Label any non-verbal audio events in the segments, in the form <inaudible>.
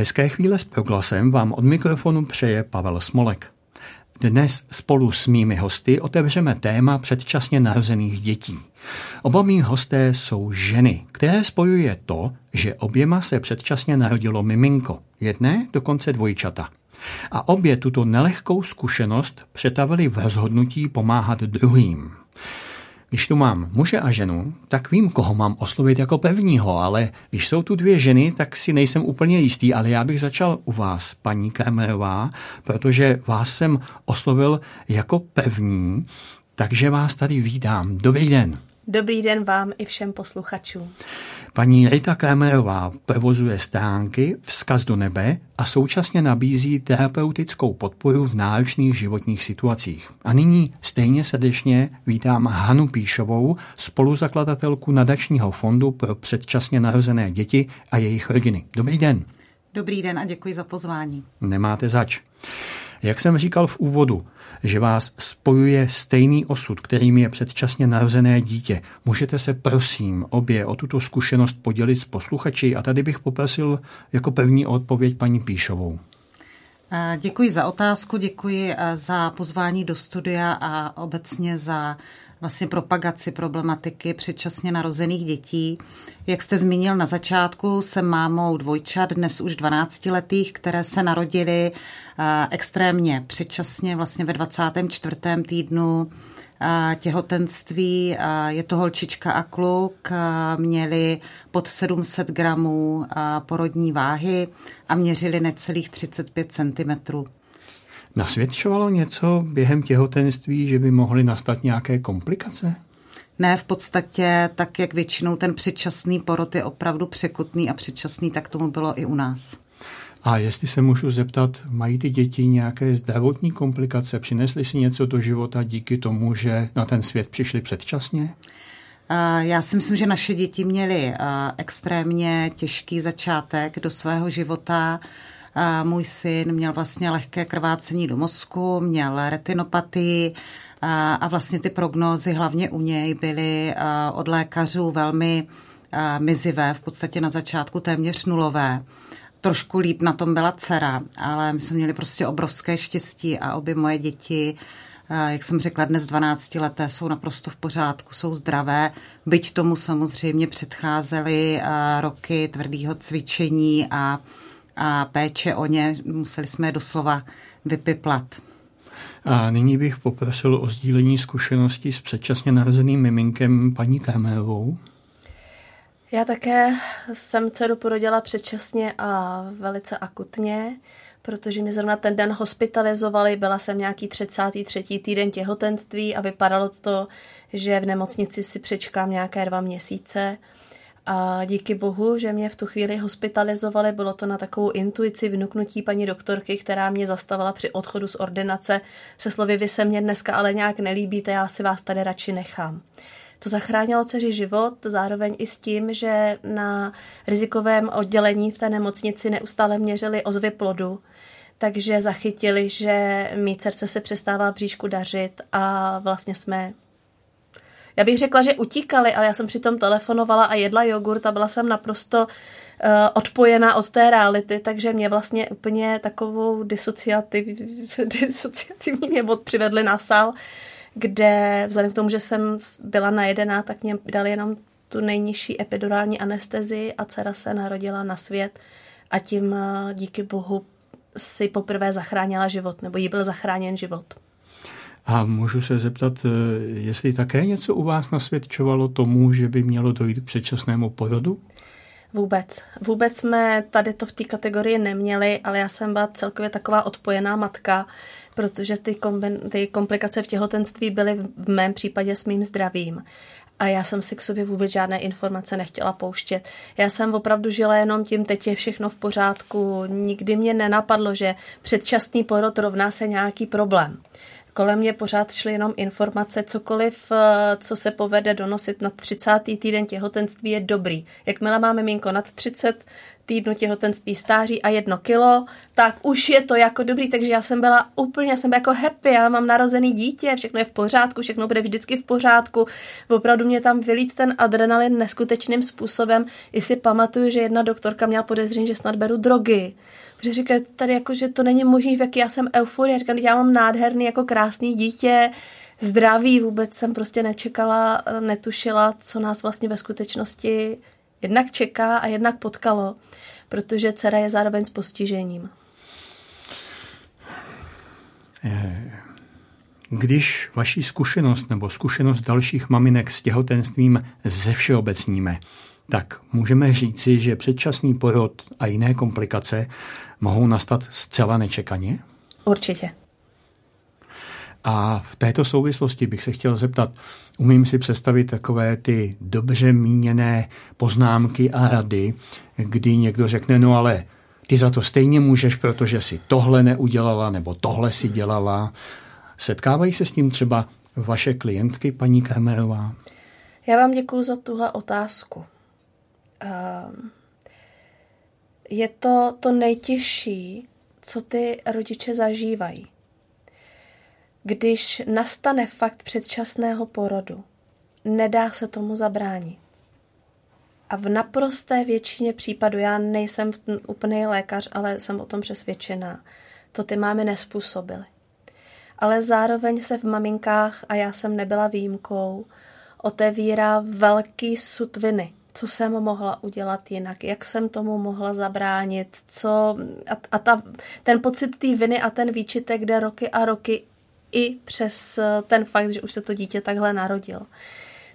Hezké chvíle s proglasem vám od mikrofonu přeje Pavel Smolek. Dnes spolu s mými hosty otevřeme téma předčasně narozených dětí. Oba mý hosté jsou ženy, které spojuje to, že oběma se předčasně narodilo miminko, jedné dokonce dvojčata. A obě tuto nelehkou zkušenost přetavili v rozhodnutí pomáhat druhým. Když tu mám muže a ženu, tak vím, koho mám oslovit jako prvního, ale když jsou tu dvě ženy, tak si nejsem úplně jistý, ale já bych začal u vás, paní Kramerová, protože vás jsem oslovil jako první, takže vás tady vídám. Dobrý den. Dobrý den vám i všem posluchačům. Paní Rita Kramerová provozuje stránky Vzkaz do nebe a současně nabízí terapeutickou podporu v náročných životních situacích. A nyní stejně srdečně vítám Hanu Píšovou, spoluzakladatelku nadačního fondu pro předčasně narozené děti a jejich rodiny. Dobrý den. Dobrý den a děkuji za pozvání. Nemáte zač. Jak jsem říkal v úvodu, že vás spojuje stejný osud, kterým je předčasně narozené dítě. Můžete se prosím obě o tuto zkušenost podělit s posluchači a tady bych poprosil jako první odpověď paní Píšovou. Děkuji za otázku, děkuji za pozvání do studia a obecně za vlastně propagaci problematiky předčasně narozených dětí. Jak jste zmínil na začátku, jsem mámou dvojčat, dnes už 12 letých, které se narodily eh, extrémně předčasně, vlastně ve 24. týdnu eh, těhotenství. Eh, je to holčička a kluk, měli pod 700 gramů porodní váhy a měřili necelých 35 cm. Nasvědčovalo něco během těhotenství, že by mohly nastat nějaké komplikace? Ne, v podstatě tak, jak většinou ten předčasný porod je opravdu překutný a předčasný, tak tomu bylo i u nás. A jestli se můžu zeptat, mají ty děti nějaké zdravotní komplikace? Přinesly si něco do života díky tomu, že na ten svět přišli předčasně? Já si myslím, že naše děti měly extrémně těžký začátek do svého života. Můj syn měl vlastně lehké krvácení do mozku, měl retinopatii a vlastně ty prognózy hlavně u něj byly od lékařů velmi mizivé, v podstatě na začátku téměř nulové. Trošku líp na tom byla dcera, ale my jsme měli prostě obrovské štěstí a obě moje děti jak jsem řekla, dnes 12 leté jsou naprosto v pořádku, jsou zdravé, byť tomu samozřejmě předcházely roky tvrdého cvičení a a péče o ně, museli jsme je doslova vypiplat. A nyní bych poprosil o sdílení zkušeností s předčasně narozeným miminkem paní Karmévou. Já také jsem dceru porodila předčasně a velice akutně, protože mě zrovna ten den hospitalizovali, byla jsem nějaký 33. týden těhotenství a vypadalo to, že v nemocnici si přečkám nějaké dva měsíce. A díky bohu, že mě v tu chvíli hospitalizovali, bylo to na takovou intuici vnuknutí paní doktorky, která mě zastavila při odchodu z ordinace se slovy, vy se mě dneska ale nějak nelíbíte, já si vás tady radši nechám. To zachránilo dceři život, zároveň i s tím, že na rizikovém oddělení v té nemocnici neustále měřili ozvy plodu, takže zachytili, že mý dcerce se přestává bříšku dařit a vlastně jsme já bych řekla, že utíkali, ale já jsem přitom telefonovala a jedla jogurt a byla jsem naprosto uh, odpojená od té reality, takže mě vlastně úplně takovou disociativ, <laughs> disociativní mě přivedli na sál, kde vzhledem k tomu, že jsem byla najedená, tak mě dali jenom tu nejnižší epidurální anestezi a dcera se narodila na svět a tím uh, díky bohu si poprvé zachránila život, nebo jí byl zachráněn život. A můžu se zeptat, eh, jestli také něco u vás nasvědčovalo tomu, že by mělo dojít k předčasnému porodu? Vůbec. Vůbec jsme tady to v té kategorii neměli, ale já jsem byla celkově taková odpojená matka, protože ty, ty komplikace v těhotenství byly v mém případě s mým zdravím. A já jsem si k sobě vůbec žádné informace nechtěla pouštět. Já jsem opravdu žila jenom tím, teď je všechno v pořádku. Nikdy mě nenapadlo, že předčasný porod rovná se nějaký problém kolem mě pořád šly jenom informace, cokoliv, eh, co se povede donosit na 30. týden těhotenství je dobrý. Jakmile máme minko nad 30 týdnu těhotenství stáří a jedno kilo, tak už je to jako dobrý, takže já jsem byla úplně, já jsem byla jako happy, já mám narozený dítě, všechno je v pořádku, všechno bude vždycky v pořádku. Opravdu mě tam vylít ten adrenalin neskutečným způsobem. I si pamatuju, že jedna doktorka měla podezření, že snad beru drogy. Protože říká tady jako, že to není možný, v jaký já jsem euforie. Říkám, já mám nádherný, jako krásný dítě, zdraví, vůbec jsem prostě nečekala, netušila, co nás vlastně ve skutečnosti jednak čeká a jednak potkalo, protože dcera je zároveň s postižením. Když vaší zkušenost nebo zkušenost dalších maminek s těhotenstvím ze všeobecníme, tak můžeme říci, že předčasný porod a jiné komplikace mohou nastat zcela nečekaně? Určitě. A v této souvislosti bych se chtěl zeptat, umím si představit takové ty dobře míněné poznámky a rady, kdy někdo řekne, no ale ty za to stejně můžeš, protože si tohle neudělala nebo tohle si dělala. Setkávají se s tím třeba vaše klientky, paní Kramerová? Já vám děkuji za tuhle otázku. Ehm, je to to nejtěžší, co ty rodiče zažívají když nastane fakt předčasného porodu, nedá se tomu zabránit. A v naprosté většině případů, já nejsem úplný lékař, ale jsem o tom přesvědčená, to ty mámy nespůsobily. Ale zároveň se v maminkách, a já jsem nebyla výjimkou, otevírá velký sutviny. Co jsem mohla udělat jinak, jak jsem tomu mohla zabránit, co a, a ta, ten pocit té viny a ten výčitek jde roky a roky i přes eh, ten fakt, že už se to dítě takhle narodilo.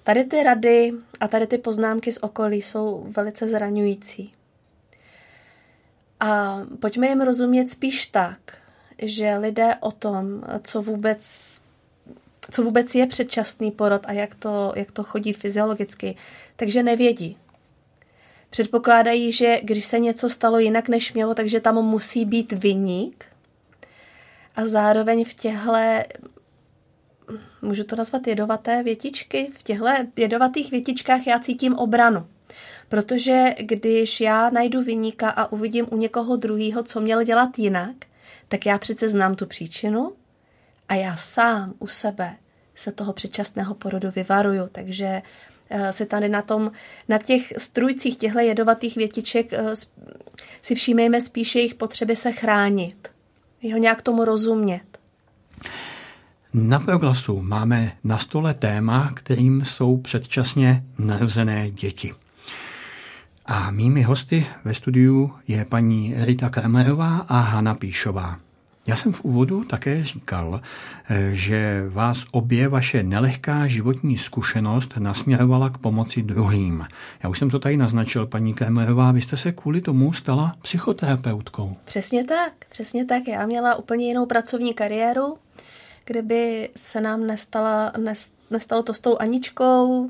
Tady ty rady a tady ty poznámky z okolí jsou velice zraňující. A pojďme jim rozumět spíš tak, že lidé o tom, co vůbec, co vůbec je předčasný porod a jak to, jak to chodí fyziologicky, takže nevědí. Předpokládají, že když se něco stalo jinak, než mělo, takže tam musí být vyník, a zároveň v těhle můžu to nazvat jedovaté větičky, v těchto jedovatých větičkách já cítím obranu. Protože když já najdu vyníka a uvidím u někoho druhého, co měl dělat jinak, tak já přece znám tu příčinu a já sám u sebe se toho předčasného porodu vyvaruju. Takže eh, se tady na tom, na těch strujcích těchto jedovatých větiček eh, si všímejme spíše jejich potřeby se chránit jeho nějak tomu rozumět. Na proglasu máme na stole téma, kterým jsou předčasně narozené děti. A mými hosty ve studiu je paní Rita Kramerová a Hana Píšová. Já jsem v úvodu také říkal, eh, že vás obě vaše nelehká životní zkušenost nasměrovala k pomoci druhým. Já už jsem to tady naznačil, paní Kremerová, vy jste se kvůli tomu stala psychoterapeutkou. Přesně tak, přesně tak. Já měla úplně jinou pracovní kariéru, kdyby se nám nestala, nestalo to s tou Aničkou,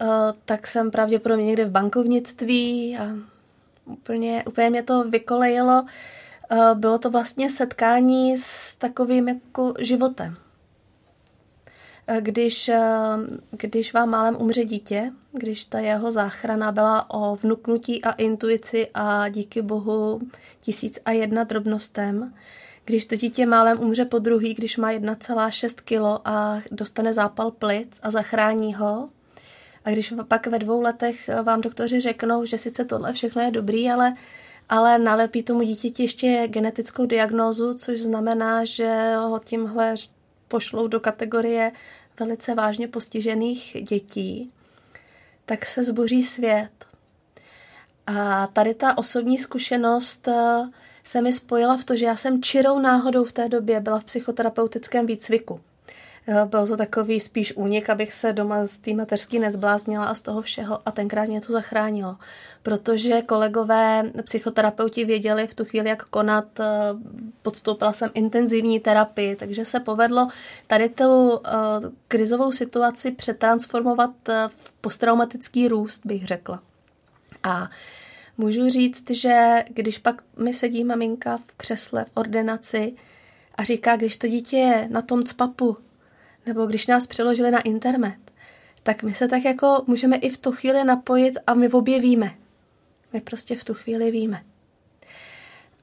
eh, tak jsem pravděpodobně někde v bankovnictví a úplně, úplně mě to vykolejilo bylo to vlastně setkání s takovým jako životem. Eh, když, eh, když vám málem umře dítě, když ta jeho záchrana byla o vnuknutí a intuici a díky bohu tisíc a jedna drobnostem, když to dítě málem umře po druhý, když má 1,6 kilo a dostane zápal plic a zachrání ho, a když pak ve dvou letech vám doktoři řeknou, že sice tohle všechno je dobrý, ale ale nalepí tomu dítěti ještě genetickou diagnózu, což znamená, že ho tímhle pošlou do kategorie velice vážně postižených dětí, tak se zboří svět. A tady ta osobní zkušenost eh, se mi spojila v to, že já jsem čirou náhodou v té době byla v psychoterapeutickém výcviku. Byl to takový spíš únik, abych se doma z té mateřský nezbláznila a z toho všeho a tenkrát mě to zachránilo. Protože kolegové psychoterapeuti věděli v tu chvíli, jak konat, eh, podstoupila jsem intenzivní terapii, takže se povedlo tady tu eh, krizovou situaci přetransformovat eh, v posttraumatický růst, bych řekla. A můžu říct, že když pak mi sedí maminka v křesle v ordinaci a říká, když to dítě je na tom cpapu, nebo když nás přeložili na internet, tak my se tak jako můžeme i v tu chvíli napojit a my objevíme. My prostě v tu chvíli víme.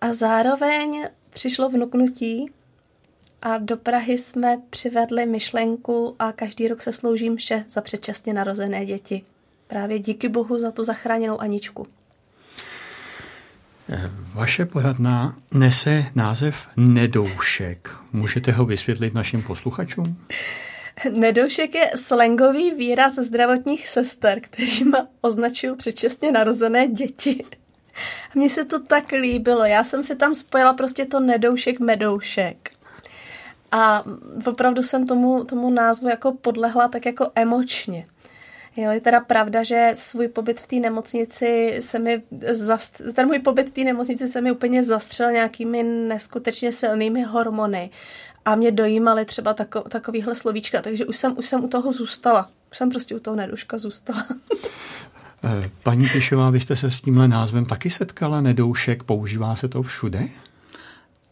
A zároveň přišlo vnuknutí a do Prahy jsme přivedli myšlenku a každý rok se slouží mše za předčasně narozené děti. Právě díky Bohu za tu zachráněnou Aničku. Vaše poradna nese název Nedoušek. Můžete ho vysvětlit našim posluchačům? Nedoušek je slangový výraz zdravotních sester, kterým označují předčasně narozené děti. <laughs> Mně se to tak líbilo. Já jsem si tam spojila prostě to nedoušek, medoušek. A opravdu jsem tomu, tomu názvu jako podlehla tak jako emočně. Jo, je teda pravda, že svůj pobyt v té nemocnici se mi, zast, ten můj pobyt v té nemocnici se mi úplně zastřel nějakými neskutečně silnými hormony a mě dojímaly třeba tako, takovýhle slovíčka, takže už jsem, už jsem u toho zůstala. Už jsem prostě u toho neduška zůstala. <laughs> Eh, paní Pišová, vy jste se s tímhle názvem taky setkala, nedoušek, používá se to všude?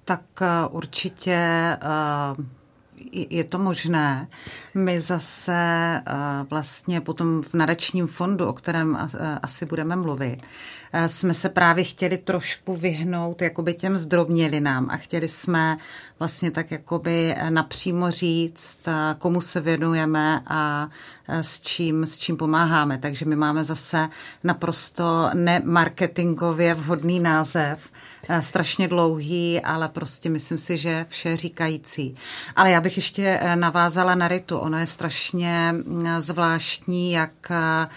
Tak uh, určitě uh, je to možné. My zase uh, vlastně potom v nadačním fondu, o kterém uh, asi budeme mluvit, uh, jsme se právě chtěli trošku vyhnout jakoby těm zdrobnělinám a chtěli jsme vlastně tak jakoby napřímo říct, komu se věnujeme a s čím, s čím pomáháme. Takže my máme zase naprosto nemarketingově vhodný název, strašně dlouhý, ale prostě myslím si, že vše říkající. Ale já bych ještě eh, navázala na Ritu. Ono je strašně mm, zvláštní, jak eh,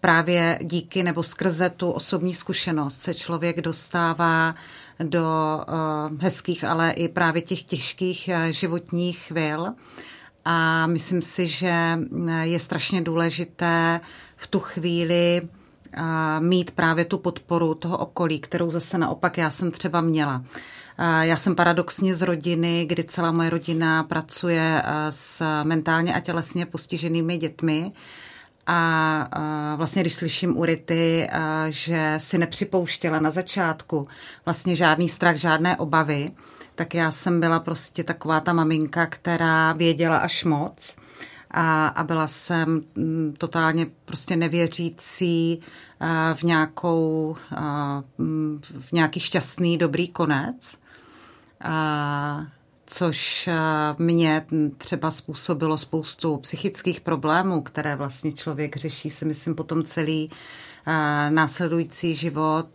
právě díky nebo skrze tu osobní zkušenost se člověk dostává do eh, hezkých, ale i právě těch těžkých životních chvil. A myslím si, že mm, je strašně důležité v tu chvíli mít právě tu podporu toho okolí, kterou zase naopak já jsem třeba měla. Já jsem paradoxně z rodiny, kdy celá moje rodina pracuje s mentálně a tělesně postiženými dětmi. A vlastně, když slyším u Rity, že si nepřipouštěla na začátku vlastně žádný strach, žádné obavy, tak já jsem byla prostě taková ta maminka, která věděla až moc a, a byla jsem mm, totálně prostě nevěřící v nějakou, mm, v nějaký šťastný, dobrý konec, což mě třeba způsobilo spoustu psychických problémů, které vlastně člověk řeší, si myslím, potom celý následující život.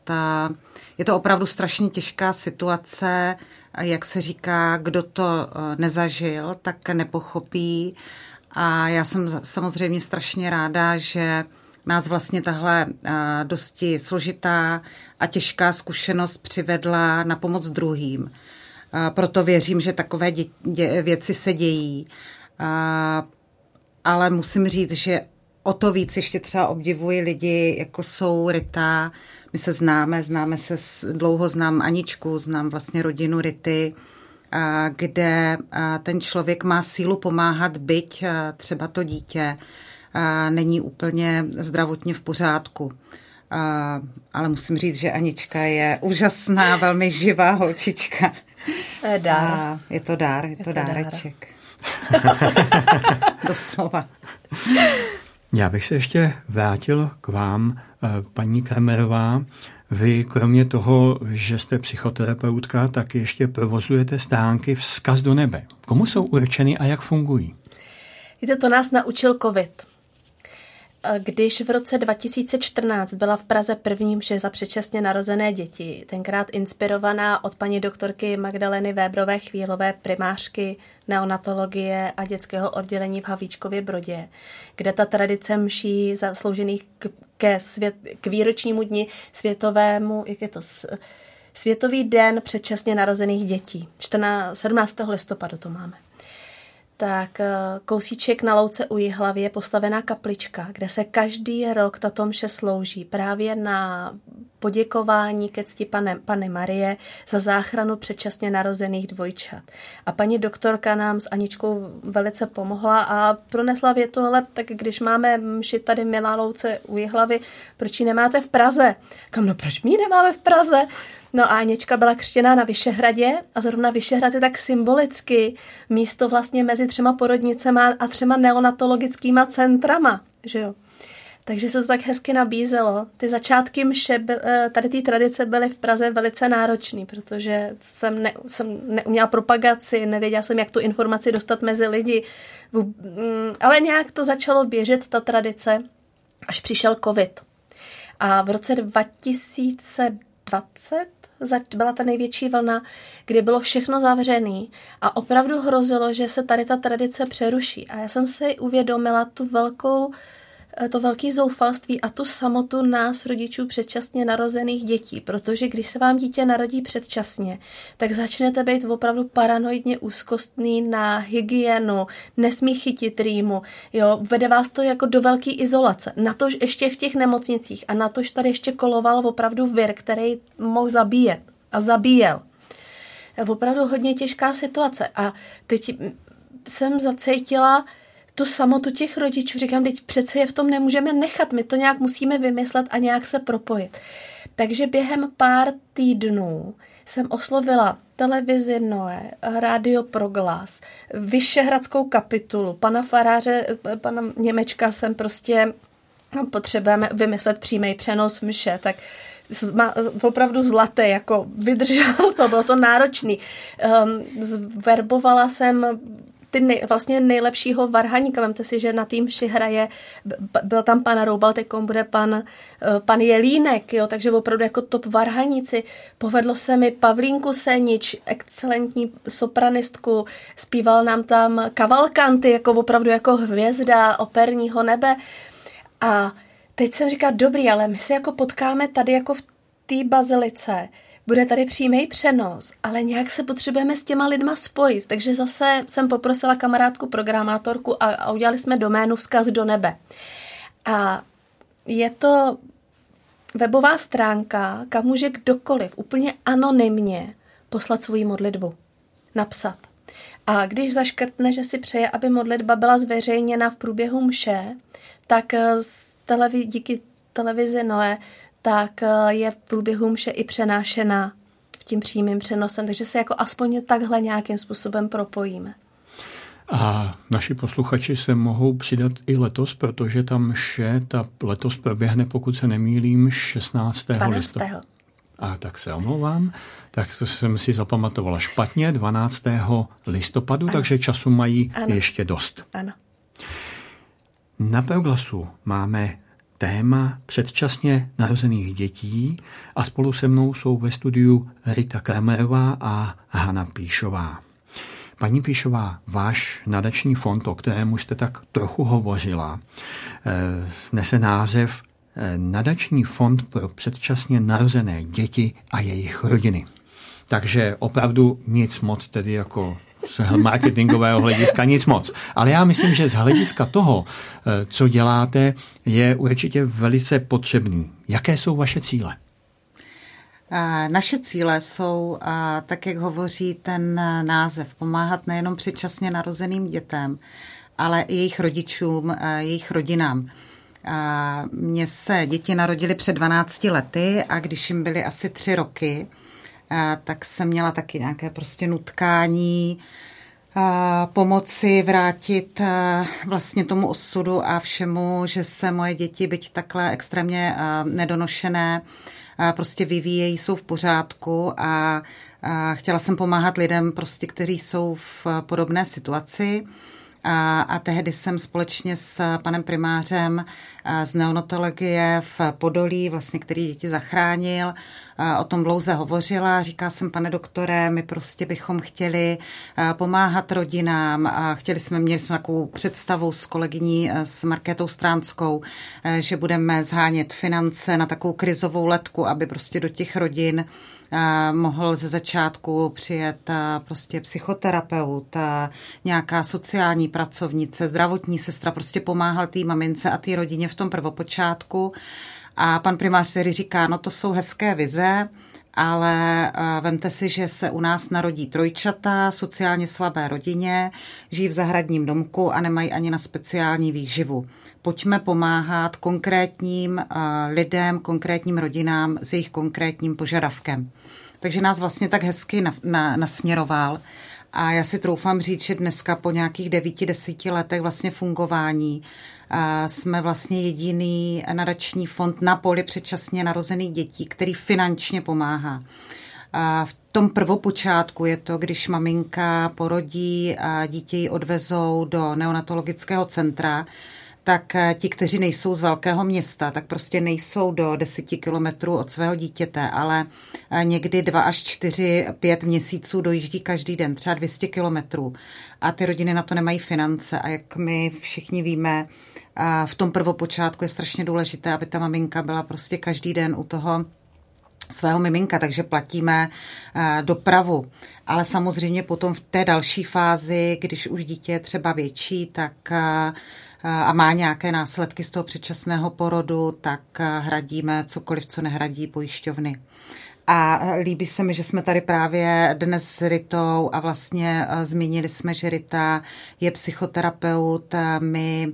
Je to opravdu strašně těžká situace, jak se říká, kdo to nezažil, tak nepochopí. A já jsem samozřejmě strašně ráda, že nás vlastně tahle dosti složitá a těžká zkušenost přivedla na pomoc druhým. Proto věřím, že takové dě, dě, věci se dějí. Ale musím říct, že o to víc ještě třeba obdivuji lidi, jako jsou Rita. My se známe, známe se, dlouho znám Aničku, znám vlastně rodinu Rity, kde ten člověk má sílu pomáhat, byť třeba to dítě není úplně zdravotně v pořádku. Ale musím říct, že Anička je úžasná, velmi živá holčička. Dár. je to dár, je, je to, to dáreček. <laughs> Doslova. Já bych se ještě vrátil k vám, eh, paní Kramerová. Vy kromě toho, že jste psychoterapeutka, tak ještě provozujete stánky Vzkaz do nebe. Komu jsou určeny a jak fungují? Víte, to nás naučil covid. Když v roce 2014 byla v Praze první mše za předčasně narozené děti, tenkrát inspirovaná od paní doktorky Magdaleny Vébrové Chvílové, primářky neonatologie a dětského oddělení v Havíčkově Brodě, kde ta tradice mší zasloužených k, ke svět, k výročnímu dni světovému, jak je to, Světový den předčasně narozených dětí. 14, 17. listopadu to máme tak eh, kousíček na louce u Jihlavy je postavená kaplička, kde se každý rok tato mše slouží právě na poděkování ke cti pane, pane Marie za záchranu předčasně narozených dvojčat. A paní doktorka nám s Aničkou velice pomohla a pronesla větu, ale tak když máme mši tady milá louce u Jihlavy, proč ji nemáte v Praze? Kam no proč my ji nemáme v Praze? No a Anička byla křtěná na Vyšehradě a zrovna Vyšehrad je tak symbolicky místo vlastně mezi třema porodnicema a třema neonatologickýma centrama, že jo. takže se to tak hezky nabízelo. Ty začátky mše, eh, tady ty tradice byly v Praze velice náročné, protože jsem, ne, jsem neuměla propagaci, nevěděla jsem, jak tu informaci dostat mezi lidi. Mm, ale nějak to začalo běžet, ta tradice, až přišel covid. A v roce 2020 byla ta největší vlna, kdy bylo všechno zavřené a opravdu hrozilo, že se tady ta tradice přeruší. A já jsem si uvědomila tu velkou to velké zoufalství a tu samotu nás, rodičů předčasně narozených dětí, protože když se vám dítě narodí předčasně, tak začnete být opravdu paranoidně úzkostný na hygienu, nesmí chytit rýmu, jo, vede vás to jako do velké izolace. Na to ještě v těch nemocnicích a na tož tady ještě koloval opravdu vir, který mohl zabíjet a zabíjel. Opravdu hodně těžká situace a teď jsem zacítila, tu samotu těch rodičů, říkám, teď přece je v tom nemůžeme nechat, my to nějak musíme vymyslet a nějak se propojit. Takže během pár týdnů jsem oslovila televizi Noe, rádio Proglas, Vyšehradskou kapitulu, pana faráře, pana Němečka jsem prostě no, potřebujeme vymyslet přímý přenos mše, tak opravdu zlaté, jako vydrželo to, bylo to náročný. Um, zverbovala jsem ty nej, vlastně nejlepšího varhaníka. Vemte si, že na tým hraje, byl tam pan Roubal, teď bude pan, eh, pan Jelínek, jo, takže opravdu jako top varhaníci. Povedlo se mi Pavlínku Senič, excelentní sopranistku, zpíval nám tam kavalkanty, jako opravdu jako hvězda operního nebe. A teď jsem říkal, dobrý, ale my se jako potkáme tady jako v té bazilice, bude tady přímý přenos, ale nějak se potřebujeme s těma lidma spojit. Takže zase jsem poprosila kamarádku programátorku a, a udělali jsme doménu vzkaz do nebe. A je to webová stránka, kam může kdokoliv úplně anonymně poslat svou modlitbu, napsat. A když zaškrtne, že si přeje, aby modlitba byla zveřejněna v průběhu mše, tak z televi- díky televizi Noe tak eh, je v průběhu mše i přenášena v tím přímým přenosem, takže se jako aspoň takhle nějakým způsobem propojíme. A naši posluchači se mohou přidat i letos, protože ta mše, ta letos proběhne, pokud se nemýlím, 16. 12. listopadu. A tak se omlouvám, tak to jsem si zapamatovala špatně, 12. listopadu, ano. takže času mají ano. ještě dost. Ano. Na Peoglasu máme téma předčasně narozených dětí a spolu se mnou jsou ve studiu Rita Kramerová a Hana Píšová. Paní Píšová, váš nadační fond, o kterém jste tak trochu hovořila, eh, nese název eh, Nadační fond pro předčasně narozené děti a jejich rodiny. Takže opravdu nic moc tedy jako z marketingového hlediska nic moc. Ale já myslím, že z hlediska toho, eh, co děláte, je určitě velice potřebný. Jaké jsou vaše cíle? Naše cíle jsou, tak jak hovoří ten název, pomáhat nejenom předčasně narozeným dětem, ale i jejich rodičům, jejich rodinám. Mně se děti narodily před 12 lety a když jim byly asi tři roky, tak jsem měla taky nějaké prostě nutkání, pomoci vrátit vlastně tomu osudu a všemu, že se moje děti, byť takhle extrémně nedonošené, prostě vyvíjejí, jsou v pořádku a chtěla jsem pomáhat lidem, prostě, kteří jsou v podobné situaci. A, a tehdy jsem společně s panem primářem z neonatologie v Podolí, vlastně, který děti zachránil, o tom dlouze hovořila. Říká jsem, pane doktore, my prostě bychom chtěli pomáhat rodinám a chtěli jsme, měli jsme takovou představu s kolegyní s Markétou Stránskou, že budeme zhánět finance na takovou krizovou letku, aby prostě do těch rodin mohl ze začátku přijet prostě psychoterapeut, nějaká sociální pracovnice, zdravotní sestra, prostě pomáhal té mamince a té rodině v tom prvopočátku. A pan primář tedy říká, no to jsou hezké vize, ale vemte si, že se u nás narodí trojčata, sociálně slabé rodině, žijí v zahradním domku a nemají ani na speciální výživu. Pojďme pomáhat konkrétním lidem, konkrétním rodinám s jejich konkrétním požadavkem. Takže nás vlastně tak hezky na, na, nasměroval. A já si troufám říct, že dneska po nějakých devíti, deseti letech vlastně fungování jsme vlastně jediný nadační fond na poli předčasně narozených dětí, který finančně pomáhá. A v tom prvopočátku je to, když maminka porodí a dítě ji odvezou do neonatologického centra, tak eh, ti, kteří nejsou z velkého města, tak prostě nejsou do deseti kilometrů od svého dítěte, ale eh, někdy dva až čtyři, pět měsíců dojíždí každý den, třeba 200 kilometrů. A ty rodiny na to nemají finance. A jak my všichni víme, eh, v tom prvopočátku je strašně důležité, aby ta maminka byla prostě každý den u toho svého miminka, takže platíme dopravu. Ale samozřejmě potom v té další fázi, když už dítě je třeba větší, tak a má nějaké následky z toho předčasného porodu, tak hradíme cokoliv, co nehradí pojišťovny. A líbí se mi, že jsme tady právě dnes s Ritou a vlastně eh, zmínili jsme, že Rita je psychoterapeut. My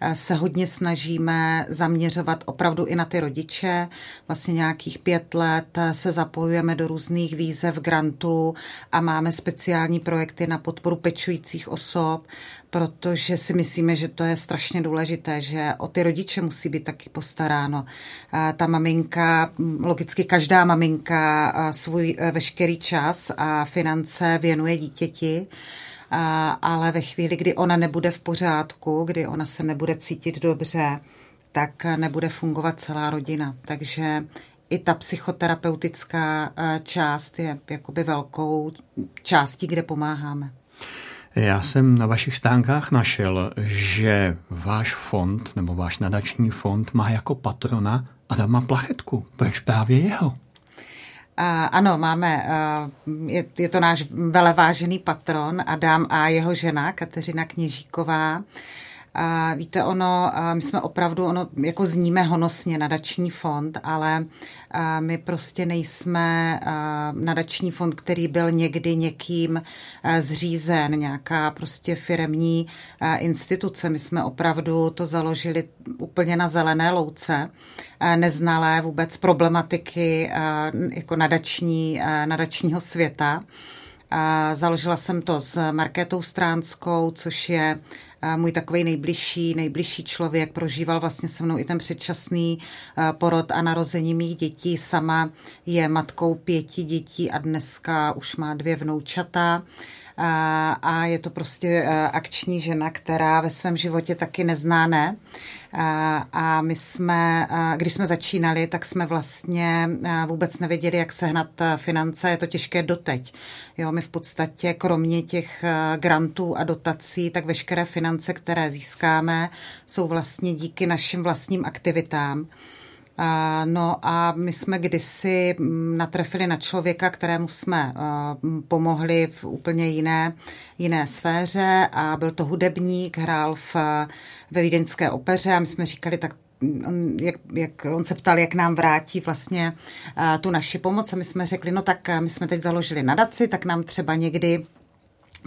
eh, se hodně snažíme zaměřovat opravdu i na ty rodiče. Vlastně nějakých pět let eh, se zapojujeme do různých výzev, grantů a máme speciální projekty na podporu pečujících osob protože si myslíme, že to je strašně důležité, že o ty rodiče musí být taky postaráno. Ta maminka, logicky každá maminka svůj e, veškerý čas a finance věnuje dítěti, ale ve chvíli, kdy ona nebude v pořádku, kdy ona se nebude cítit dobře, tak nebude fungovat celá rodina. Takže i ta psychoterapeutická e, část je jakoby velkou částí, kde pomáháme. Já jsem na vašich stánkách našel, že váš fond nebo váš nadační fond má jako patrona Adama Plachetku. Proč právě jeho? Ano, máme, je, je to náš velevážený patron Adam a jeho žena Kateřina Kněžíková. A víte, ono, my jsme opravdu, ono jako zníme honosně nadační fond, ale my prostě nejsme nadační fond, který byl někdy někým zřízen, nějaká prostě firemní instituce. My jsme opravdu to založili úplně na zelené louce, neznalé vůbec problematiky jako nadační, nadačního světa. Založila jsem to s Markétou Stránskou, což je můj takový nejbližší, nejbližší člověk, prožíval vlastně se mnou i ten předčasný porod a narození mých dětí. Sama je matkou pěti dětí a dneska už má dvě vnoučata a je to prostě akční žena, která ve svém životě taky nezná ne. A my jsme, když jsme začínali, tak jsme vlastně vůbec nevěděli, jak sehnat finance. Je to těžké doteď. Jo, my v podstatě kromě těch grantů a dotací, tak veškeré finance, které získáme, jsou vlastně díky našim vlastním aktivitám. No a my jsme kdysi mm, natrefili na člověka, kterému jsme pomohli v úplně jiné, jiné sféře a byl to hudebník, hrál v, ve vídeňské opeře a my jsme říkali, tak on, jak, jak, on se ptal, jak nám vrátí vlastně tu naši pomoc. A my jsme řekli, no tak my jsme teď založili nadaci, tak nám třeba někdy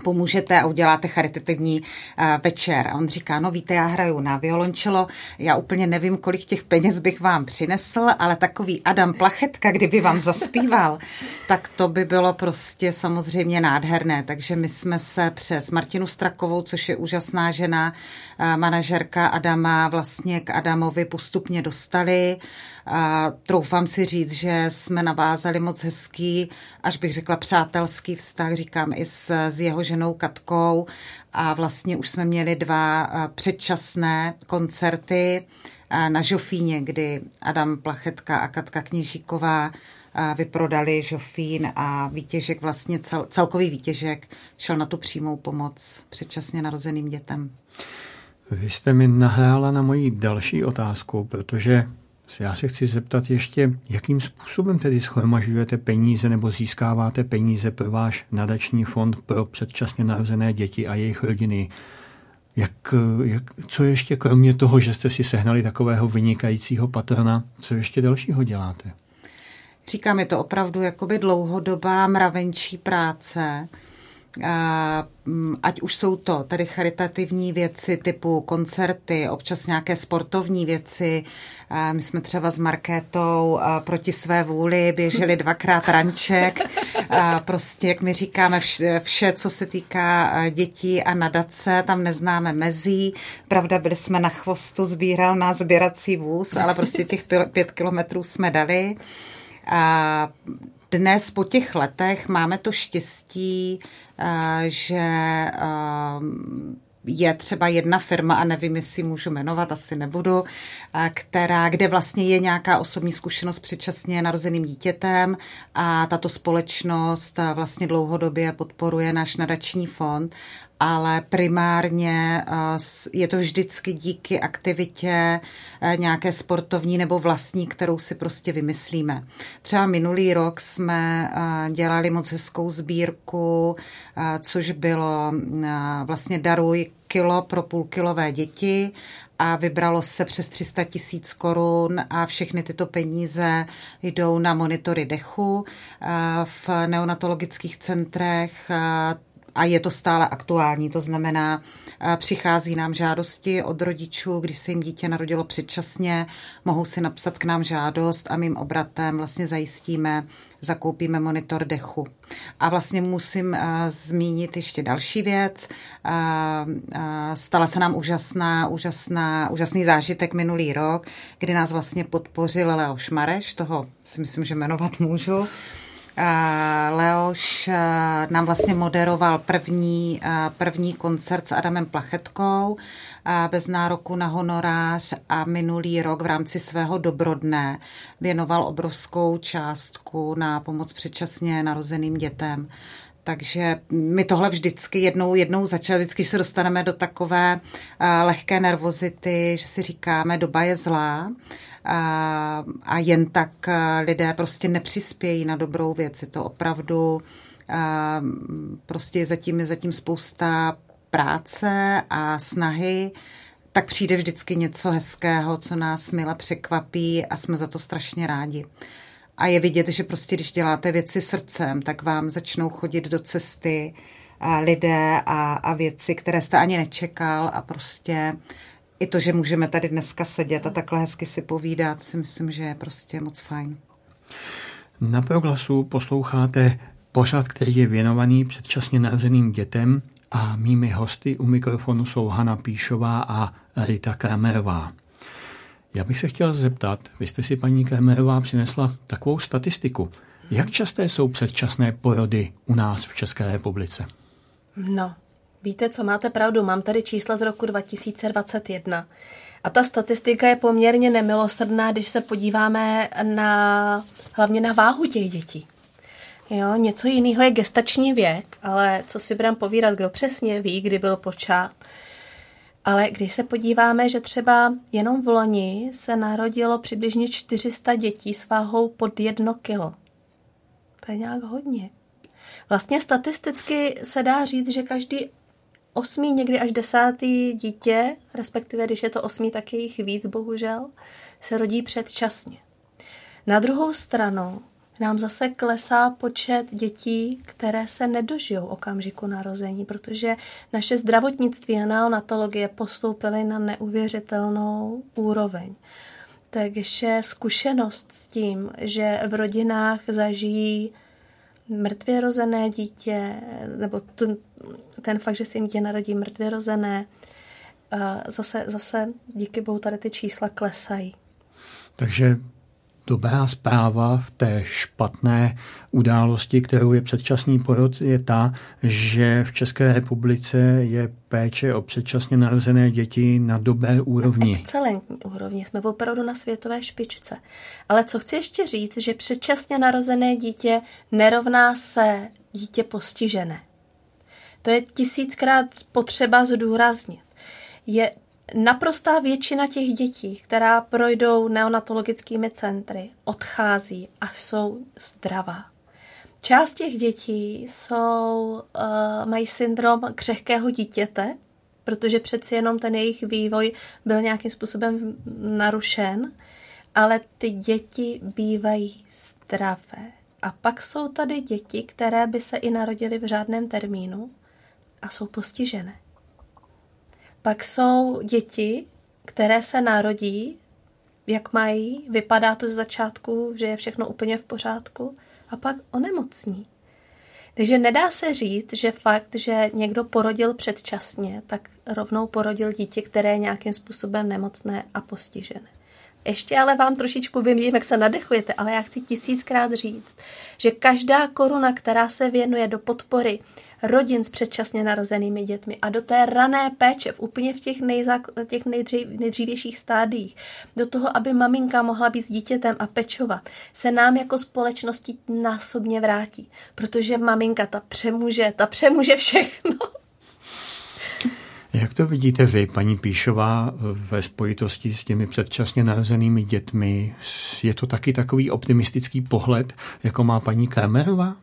pomůžete a uděláte charitativní uh, večer. A on říká, no víte, já hraju na violončelo, já úplně nevím, kolik těch peněz bych vám přinesl, ale takový Adam Plachetka, kdyby vám zaspíval, <laughs> tak to by bylo prostě samozřejmě nádherné. Takže my jsme se přes Martinu Strakovou, což je úžasná žena, uh, manažerka Adama, vlastně k Adamovi postupně dostali. A troufám si říct, že jsme navázali moc hezký, až bych řekla přátelský vztah, říkám i s, s jeho ženou Katkou a vlastně už jsme měli dva předčasné koncerty na Žofíně, kdy Adam Plachetka a Katka Kněžíková vyprodali Žofín a výtěžek, vlastně cel, celkový výtěžek šel na tu přímou pomoc předčasně narozeným dětem. Vy jste mi nahrála na moji další otázku, protože já se chci zeptat ještě, jakým způsobem tedy schromažujete peníze nebo získáváte peníze pro váš nadační fond pro předčasně narozené děti a jejich rodiny. Jak, jak, co ještě kromě toho, že jste si sehnali takového vynikajícího patrona, co ještě dalšího děláte? Říkám, je to opravdu jakoby dlouhodobá mravenčí práce. Mm, ať už jsou to tady charitativní věci typu koncerty, občas nějaké sportovní věci. My jsme třeba s Markétou proti své vůli běželi dvakrát ranček prostě, jak my říkáme, vše, vše, co se týká dětí a nadace, tam neznáme mezí. Pravda, byli jsme na chvostu, sbíral nás sběrací vůz, ale prostě těch pět kilometrů jsme dali. A dnes po těch letech máme to štěstí, že je třeba jedna firma, a nevím, jestli můžu jmenovat, asi nebudu, která, kde vlastně je nějaká osobní zkušenost předčasně narozeným dítětem a tato společnost vlastně dlouhodobě podporuje náš nadační fond ale primárně eh, je to vždycky díky aktivitě eh, nějaké sportovní nebo vlastní, kterou si prostě vymyslíme. Třeba minulý rok jsme eh, dělali moc hezkou sbírku, což bylo vlastně daruj kilo pro půlkilové děti a vybralo se přes 300 tisíc korun a všechny tyto peníze jdou na monitory dechu v neonatologických centrech a je to stále aktuální. To znamená, přichází nám žádosti od rodičů, když se jim dítě narodilo předčasně, mohou si napsat k nám žádost a mým obratem vlastně zajistíme, zakoupíme monitor dechu. A vlastně musím zmínit ještě další věc. Stala se nám úžasná, úžasná, úžasný zážitek minulý rok, kdy nás vlastně podpořil Leoš Mareš, toho si myslím, že jmenovat můžu, Leoš nám vlastně moderoval první, první koncert s Adamem Plachetkou bez nároku na honorář a minulý rok v rámci svého dobrodne věnoval obrovskou částku na pomoc předčasně narozeným dětem. Takže my tohle vždycky jednou, jednou začali, vždycky se dostaneme do takové lehké nervozity, že si říkáme, doba je zlá a, a jen tak lidé prostě nepřispějí na dobrou věc. Je to opravdu a, prostě zatím je zatím spousta práce a snahy, tak přijde vždycky něco hezkého, co nás mile překvapí a jsme za to strašně rádi. A je vidět, že prostě když děláte věci srdcem, tak vám začnou chodit do cesty a lidé a, a věci, které jste ani nečekal a prostě i to, že můžeme tady dneska sedět a takhle hezky si povídat, si myslím, že je prostě moc fajn. Na proglasu posloucháte pořad, který je věnovaný předčasně narozeným dětem a mými hosty u mikrofonu jsou Hana Píšová a Rita Kramerová. Já bych se chtěl zeptat, vy jste si paní Kramerová přinesla takovou statistiku. Jak časté jsou předčasné porody u nás v České republice? No, Víte, co máte pravdu, mám tady čísla z roku 2021. A ta statistika je poměrně nemilosrdná, když se podíváme na, hlavně na váhu těch dětí. Jo, něco jiného je gestační věk, ale co si budeme povídat, kdo přesně ví, kdy byl počát. Ale když se podíváme, že třeba jenom v loni se narodilo přibližně 400 dětí s váhou pod jedno kilo. To je nějak hodně. Vlastně statisticky se dá říct, že každý osmý, někdy až desátý dítě, respektive když je to osmý, tak je jich víc, bohužel, se rodí předčasně. Na druhou stranu nám zase klesá počet dětí, které se nedožijou okamžiku narození, protože naše zdravotnictví a neonatologie postoupily na neuvěřitelnou úroveň. Takže zkušenost s tím, že v rodinách zažijí mrtvě rozené dítě, nebo ten fakt, že se jim dítě narodí mrtvě rozené, zase, zase díky bohu tady ty čísla klesají. Takže dobrá zpráva v té špatné události, kterou je předčasný porod, je ta, že v České republice je péče o předčasně narozené děti na dobré úrovni. Excelentní úrovni, jsme opravdu na světové špičce. Ale co chci ještě říct, že předčasně narozené dítě nerovná se dítě postižené. To je tisíckrát potřeba zdůraznit. Je naprostá většina těch dětí, která projdou neonatologickými centry, odchází a jsou zdravá. Část těch dětí jsou, uh, mají syndrom křehkého dítěte, protože přeci jenom ten jejich vývoj byl nějakým způsobem narušen, ale ty děti bývají zdravé. A pak jsou tady děti, které by se i narodily v řádném termínu a jsou postižené. Pak jsou děti, které se narodí, jak mají, vypadá to z začátku, že je všechno úplně v pořádku, a pak onemocní. Takže nedá se říct, že fakt, že někdo porodil předčasně, tak rovnou porodil dítě, které je nějakým způsobem nemocné a postižené. Ještě ale vám trošičku vím, jak se nadechujete, ale já chci tisíckrát říct, že každá koruna, která se věnuje do podpory rodin s předčasně narozenými dětmi a do té rané péče, v úplně v těch, nejzak, těch nejdřív, nejdřívějších stádiích, do toho, aby maminka mohla být s dítětem a pečovat, se nám jako společnosti násobně vrátí. Protože maminka ta přemůže, ta přemůže všechno. <laughs> Jak to vidíte vy, paní Píšová, ve spojitosti s těmi předčasně narozenými dětmi? Je to taky takový optimistický pohled, jako má paní Kramerová?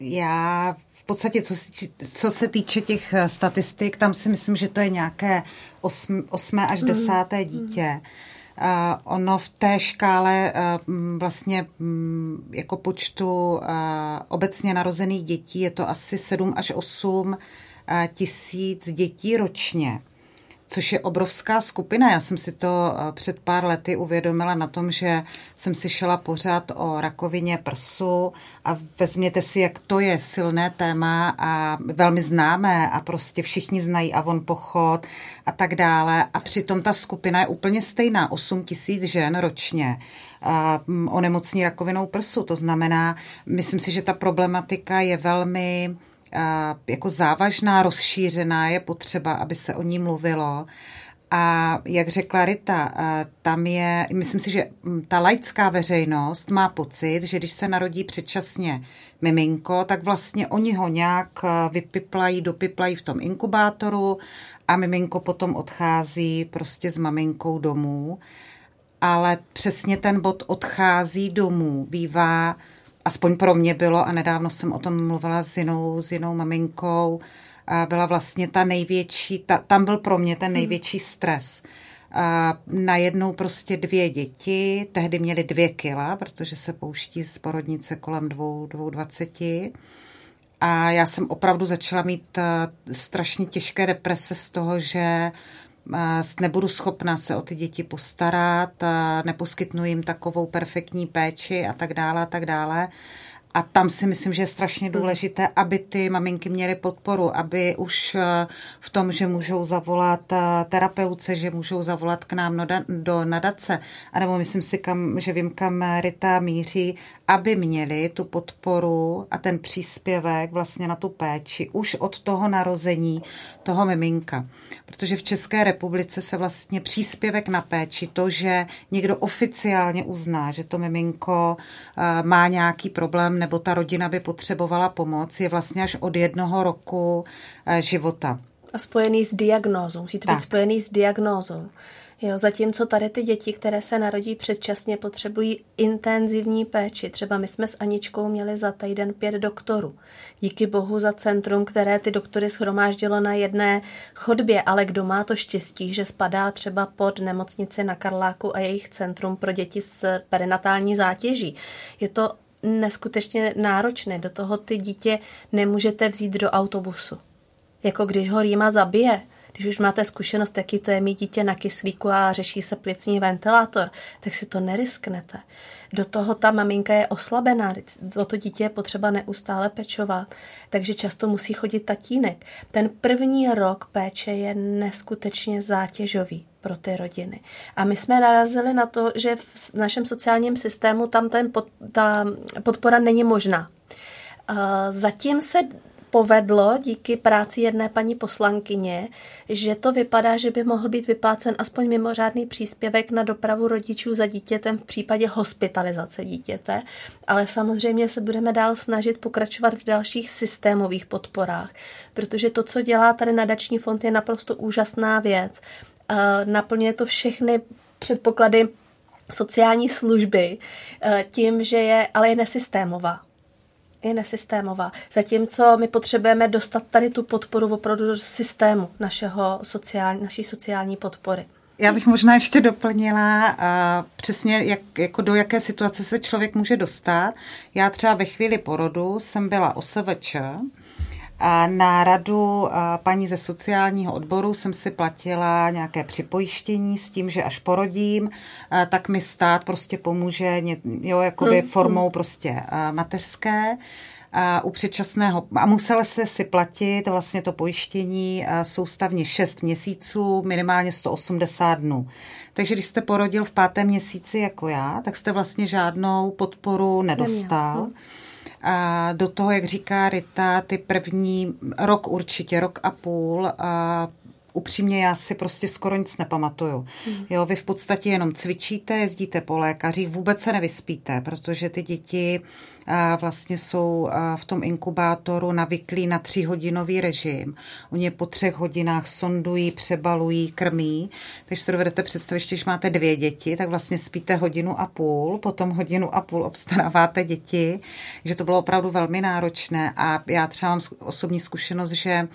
Já v podstatě, co, co se týče těch eh, statistik, tam si myslím, že to je nějaké osm, osmé až mhm. desáté dítě. Uh, ono v té škále uh, vlastně um, jako počtu uh, obecně narozených dětí je to asi 7 až 8 tisíc dětí ročně což je obrovská skupina. Já jsem si to eh, před pár lety uvědomila na tom, že jsem si šela pořád o rakovině prsu a vezměte si, jak to je silné téma a velmi známé a prostě všichni znají Avon Pochod a tak dále. A přitom ta skupina je úplně stejná, 8 tisíc žen ročně onemocní rakovinou prsu. To znamená, myslím si, že ta problematika je velmi jako závažná, rozšířená, je potřeba, aby se o ní mluvilo. A jak řekla Rita, tam je, myslím si, že ta laická veřejnost má pocit, že když se narodí předčasně miminko, tak vlastně oni ho nějak vypiplají, dopiplají v tom inkubátoru a miminko potom odchází prostě s maminkou domů. Ale přesně ten bod odchází domů bývá aspoň pro mě bylo, a nedávno jsem o tom mluvila s jinou, s jinou maminkou, a byla vlastně ta největší, ta, tam byl pro mě ten hmm. největší stres. A najednou prostě dvě děti, tehdy měly dvě kila, protože se pouští z porodnice kolem dvou, dvou dvaceti. A já jsem opravdu začala mít strašně těžké deprese z toho, že nebudu schopna se o ty děti postarat, neposkytnu jim takovou perfektní péči a tak dále a tak dále. A tam si myslím, že je strašně hmm. důležité, aby ty maminky měly podporu, aby už eh, v tom, že můžou zavolat eh, terapeuce, že můžou zavolat k nám do nadace, anebo myslím si, kam, že vím, kam Rita míří, aby měli tu podporu a ten příspěvek vlastně na tu péči už od toho narození toho miminka. Protože v České republice se vlastně příspěvek na péči, to, že někdo oficiálně uzná, že to miminko eh, má nějaký problém nebo ta rodina by potřebovala pomoc, je vlastně až od jednoho roku eh, života. A spojený s diagnózou. Musí to tak. být spojený s diagnózou. Jo, zatímco tady ty děti, které se narodí předčasně, potřebují intenzivní péči. Třeba my jsme s Aničkou měli za týden pět doktorů. Díky bohu za centrum, které ty doktory schromáždilo na jedné chodbě, ale kdo má to štěstí, že spadá třeba pod nemocnici na Karláku a jejich centrum pro děti s perinatální zátěží. Je to neskutečně náročné. Do toho ty dítě nemůžete vzít do autobusu. Jako když ho rýma zabije, když už máte zkušenost, jaký to je mít dítě na kyslíku a řeší se plicní ventilátor, tak si to nerisknete. Do toho ta maminka je oslabená, do to dítě je potřeba neustále pečovat, takže často musí chodit tatínek. Ten první rok péče je neskutečně zátěžový pro ty rodiny. A my jsme narazili na to, že v našem sociálním systému tam ten pod, ta podpora není možná. Zatím se povedlo díky práci jedné paní poslankyně, že to vypadá, že by mohl být vyplácen aspoň mimořádný příspěvek na dopravu rodičů za dítětem v případě hospitalizace dítěte, ale samozřejmě se budeme dál snažit pokračovat v dalších systémových podporách, protože to, co dělá tady nadační fond, je naprosto úžasná věc. Naplňuje to všechny předpoklady sociální služby tím, že je, ale je nesystémová je nesystémová. Zatímco my potřebujeme dostat tady tu podporu opravdu do systému našeho sociální, naší sociální podpory. Já bych možná ještě doplnila uh, přesně, jak, jako do jaké situace se člověk může dostat. Já třeba ve chvíli porodu jsem byla OSVČ A na radu paní ze sociálního odboru jsem si platila nějaké připojištění s tím, že až porodím, tak mi stát prostě pomůže jo, jakoby hmm. formou prostě mateřské a u předčasného a musela se si platit vlastně to pojištění soustavně 6 měsíců, minimálně 180 dnů. Takže když jste porodil v pátém měsíci jako já, tak jste vlastně žádnou podporu nedostal. Neměl. A do toho, jak říká Rita, ty první rok určitě, rok a půl, a upřímně já si prostě skoro nic nepamatuju. Mm. Jo, vy v podstatě jenom cvičíte, jezdíte po lékařích, vůbec se nevyspíte, protože ty děti vlastně jsou v tom inkubátoru navyklí na tříhodinový režim. Oni po třech hodinách sondují, přebalují, krmí. Takže si dovedete představit, že když máte dvě děti, tak vlastně spíte hodinu a půl, potom hodinu a půl obstaráváte děti, že to bylo opravdu velmi náročné a já třeba mám osobní zkušenost, že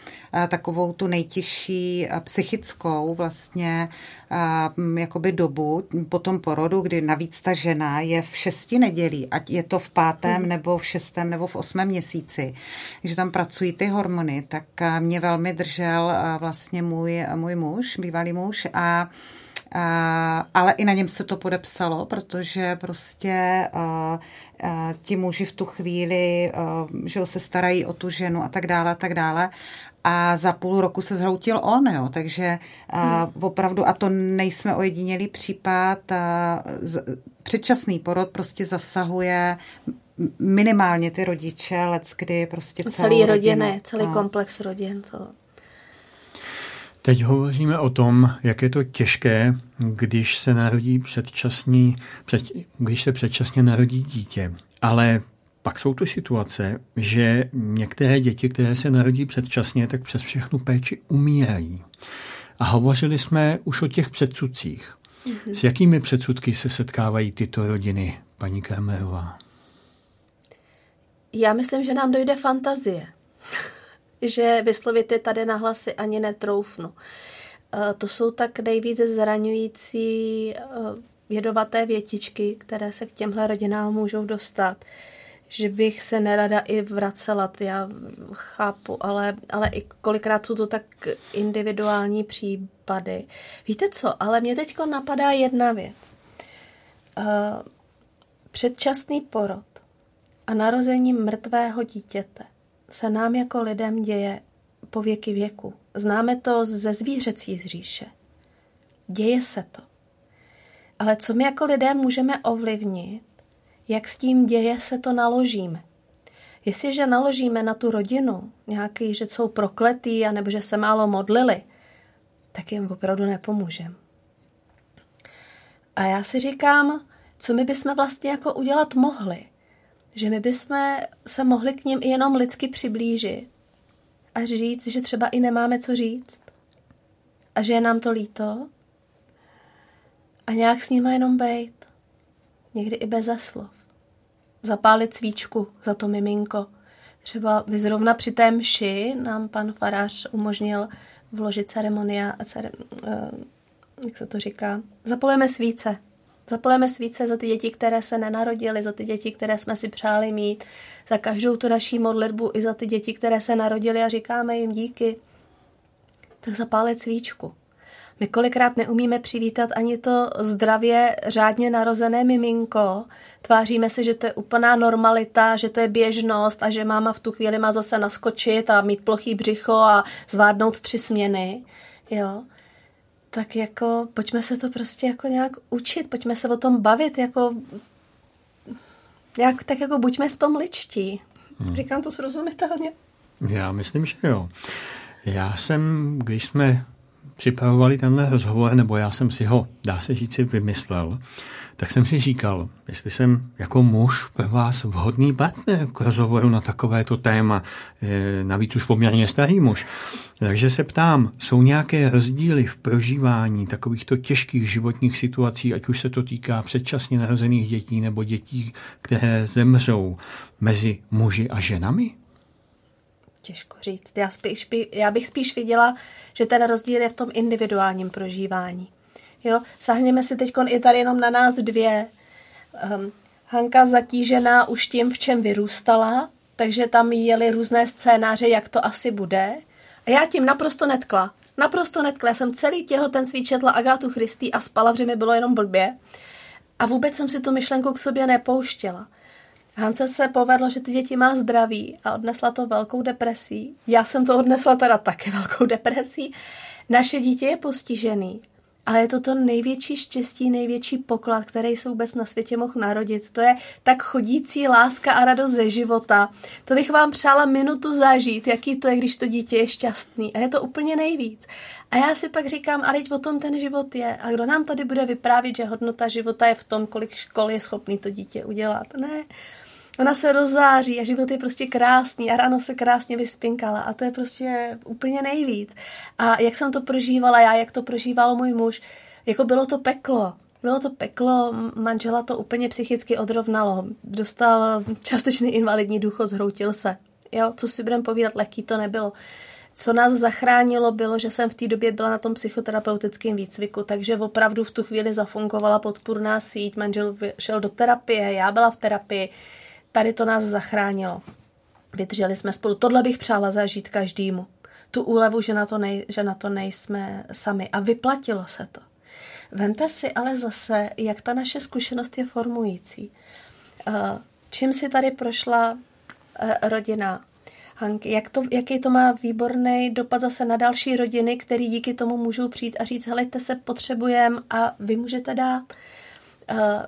takovou tu nejtěžší psychickou vlastně jakoby dobu po tom porodu, kdy navíc ta žena je v šesti nedělí, ať je to v pátém hmm. nebo v šestém nebo v osmém měsíci, že tam pracují ty hormony, tak mě velmi držel vlastně můj, můj muž, bývalý muž a Uh, ale i na něm se to podepsalo, protože prostě uh, uh, ti muži v tu chvíli, že se starají o tu ženu a tak dále a tak dále a za půl roku se zhroutil on, jo, takže hmm. opravdu, a to nejsme ojedinělý případ, z, předčasný porod prostě zasahuje minimálně ty rodiče, let kdy prostě celou celý rodiny, rodinu. celý no. komplex rodin. To. Teď hovoříme o tom, jak je to těžké, když se narodí předčasný, před, když se předčasně narodí dítě. Ale pak jsou tu situace, že některé děti, které se narodí předčasně, tak přes všechnu péči umírají. A hovořili jsme už o těch předsudcích. Mm-hmm. S jakými předsudky se setkávají tyto rodiny, paní Kramerová? Já myslím, že nám dojde fantazie. <laughs> že vyslovit je tady na hlasy ani netroufnu. Eh, to jsou tak nejvíce zraňující eh, jedovaté větičky, které se k těmhle rodinám můžou dostat že bych se nerada i vracela, já chápu, ale, ale i kolikrát jsou to tak individuální případy. Víte co, ale mě teď napadá jedna věc. Uh, předčasný porod a narození mrtvého dítěte se nám jako lidem děje po věky věku. Známe to ze zvířecí říše. Děje se to. Ale co my jako lidé můžeme ovlivnit, jak s tím děje se to naložíme. Jestliže naložíme na tu rodinu nějaký, že jsou prokletý, anebo že se málo modlili, tak jim opravdu nepomůžeme. A já si říkám, co my bychom vlastně jako udělat mohli. Že my bychom se mohli k ním i jenom lidsky přiblížit a říct, že třeba i nemáme co říct a že je nám to líto a nějak s nima jenom bejt někdy i bez slov. Zapálit svíčku za to miminko. Třeba zrovna při té mši nám pan farář umožnil vložit ceremonia, cere, uh, jak se to říká, zapolujeme svíce. Zapolujeme svíce za ty děti, které se nenarodily, za ty děti, které jsme si přáli mít, za každou tu naší modlitbu i za ty děti, které se narodily a říkáme jim díky. Tak zapálit svíčku. My kolikrát neumíme přivítat ani to zdravě řádně narozené miminko. Tváříme se, že to je úplná normalita, že to je běžnost a že máma v tu chvíli má zase naskočit a mít plochý břicho a zvládnout tři směny. Jo. Tak jako pojďme se to prostě jako nějak učit, pojďme se o tom bavit, jako jak, tak jako buďme v tom ličtí. Hmm. Říkám to srozumitelně. Já myslím, že jo. Já jsem, když jsme připravovali tenhle rozhovor, nebo já jsem si ho, dá se říct, vymyslel, tak jsem si říkal, jestli jsem jako muž pro vás vhodný partner k rozhovoru na takovéto téma, navíc už poměrně starý muž. Takže se ptám, jsou nějaké rozdíly v prožívání takovýchto těžkých životních situací, ať už se to týká předčasně narozených dětí nebo dětí, které zemřou mezi muži a ženami? Těžko říct. Já, spíš, já bych spíš viděla, že ten rozdíl je v tom individuálním prožívání. Jo, sahněme si teď i tady jenom na nás dvě. Um, Hanka zatížená už tím, v čem vyrůstala, takže tam jeli různé scénáře, jak to asi bude. A já tím naprosto netkla. Naprosto netkla. Já jsem celý těhotenství četla Agátu Christy a spala, protože mi bylo jenom blbě. A vůbec jsem si tu myšlenku k sobě nepouštěla. Hance se povedlo, že ty děti má zdraví a odnesla to velkou depresí. Já jsem to odnesla teda také <laughs> velkou depresí. Naše dítě je postižený ale je to to největší štěstí, největší poklad, který se vůbec na světě mohl narodit. To je tak chodící láska a radost ze života. To bych vám přála minutu zažít, jaký to je, když to dítě je šťastný. A je to úplně nejvíc. A já si pak říkám, a teď o tom ten život je. A kdo nám tady bude vyprávět, že hodnota života je v tom, kolik škol je schopný to dítě udělat? Ne. Ona se rozzáří a život je prostě krásný a ráno se krásně vyspinkala a to je prostě úplně nejvíc. A jak jsem to prožívala já, jak to prožíval můj muž, jako bylo to peklo. Bylo to peklo, manžela to úplně psychicky odrovnalo. Dostal částečný invalidní důchod, zhroutil se. Jo, co si budeme povídat, lehký to nebylo. Co nás zachránilo, bylo, že jsem v té době byla na tom psychoterapeutickém výcviku, takže opravdu v tu chvíli zafungovala podpůrná síť, manžel šel do terapie, já byla v terapii, Tady to nás zachránilo. Vydrželi jsme spolu. Tohle bych přála zažít každému. Tu úlevu, že na, to nej, že na to nejsme sami. A vyplatilo se to. Vemte si ale zase, jak ta naše zkušenost je formující. Eh, čím si tady prošla eh, rodina Hanky, jak to, jaký to má výborný dopad zase na další rodiny, který díky tomu můžou přijít a říct, helejte se, potřebujeme a vy můžete dát.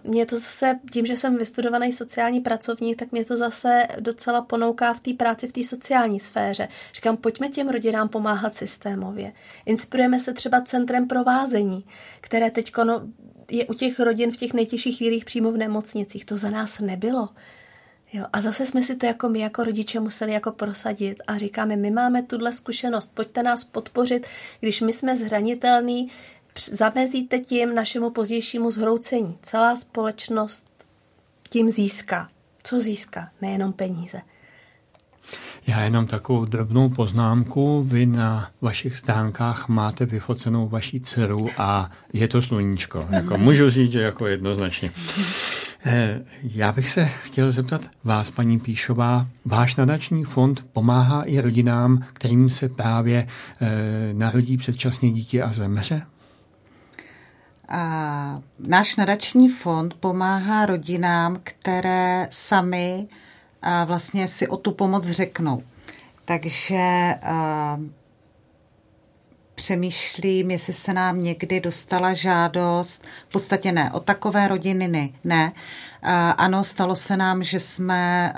Mě to zase, tím, že jsem vystudovaný sociální pracovník, tak mě to zase docela ponouká v té práci v té sociální sféře. Říkám, pojďme těm rodinám pomáhat systémově. Inspirujeme se třeba centrem provázení, které teď no, je u těch rodin v těch nejtěžších chvílích přímo v nemocnicích. To za nás nebylo. Jo, a zase jsme si to jako my, jako rodiče, museli jako prosadit a říkáme, my máme tuhle zkušenost, pojďte nás podpořit, když my jsme zranitelní, zamezíte tím našemu pozdějšímu zhroucení. Celá společnost tím získá. Co získá? Nejenom peníze. Já jenom takovou drobnou poznámku. Vy na vašich stánkách máte vyfocenou vaší dceru a je to sluníčko. Jako můžu říct, že jako jednoznačně. Eh, já bych se chtěl zeptat vás, paní Píšová, váš nadační fond pomáhá i rodinám, kterým se právě eh, narodí předčasně dítě a zemře? A náš nadační fond pomáhá rodinám, které sami vlastně si o tu pomoc řeknou. Takže přemýšlím, jestli se nám někdy dostala žádost, v podstatě ne, o takové rodiny ne. ne. Ano, stalo se nám, že jsme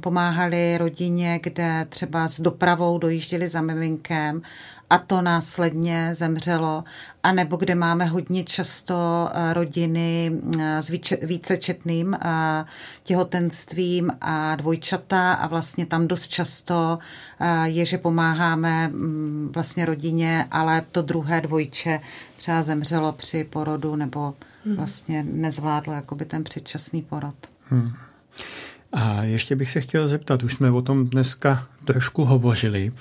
pomáhali rodině, kde třeba s dopravou dojížděli za miminkem a to následně zemřelo, a nebo kde máme hodně často eh, rodiny eh, s vícečetným eh, těhotenstvím a dvojčata a vlastně tam dost často je, že pomáháme mm, vlastně rodině, ale to druhé dvojče třeba zemřelo při porodu nebo hmm. vlastně nezvládlo jakoby ten předčasný porod. Hmm. A ještě bych se chtěl zeptat, už jsme o tom dneska trošku hovořili,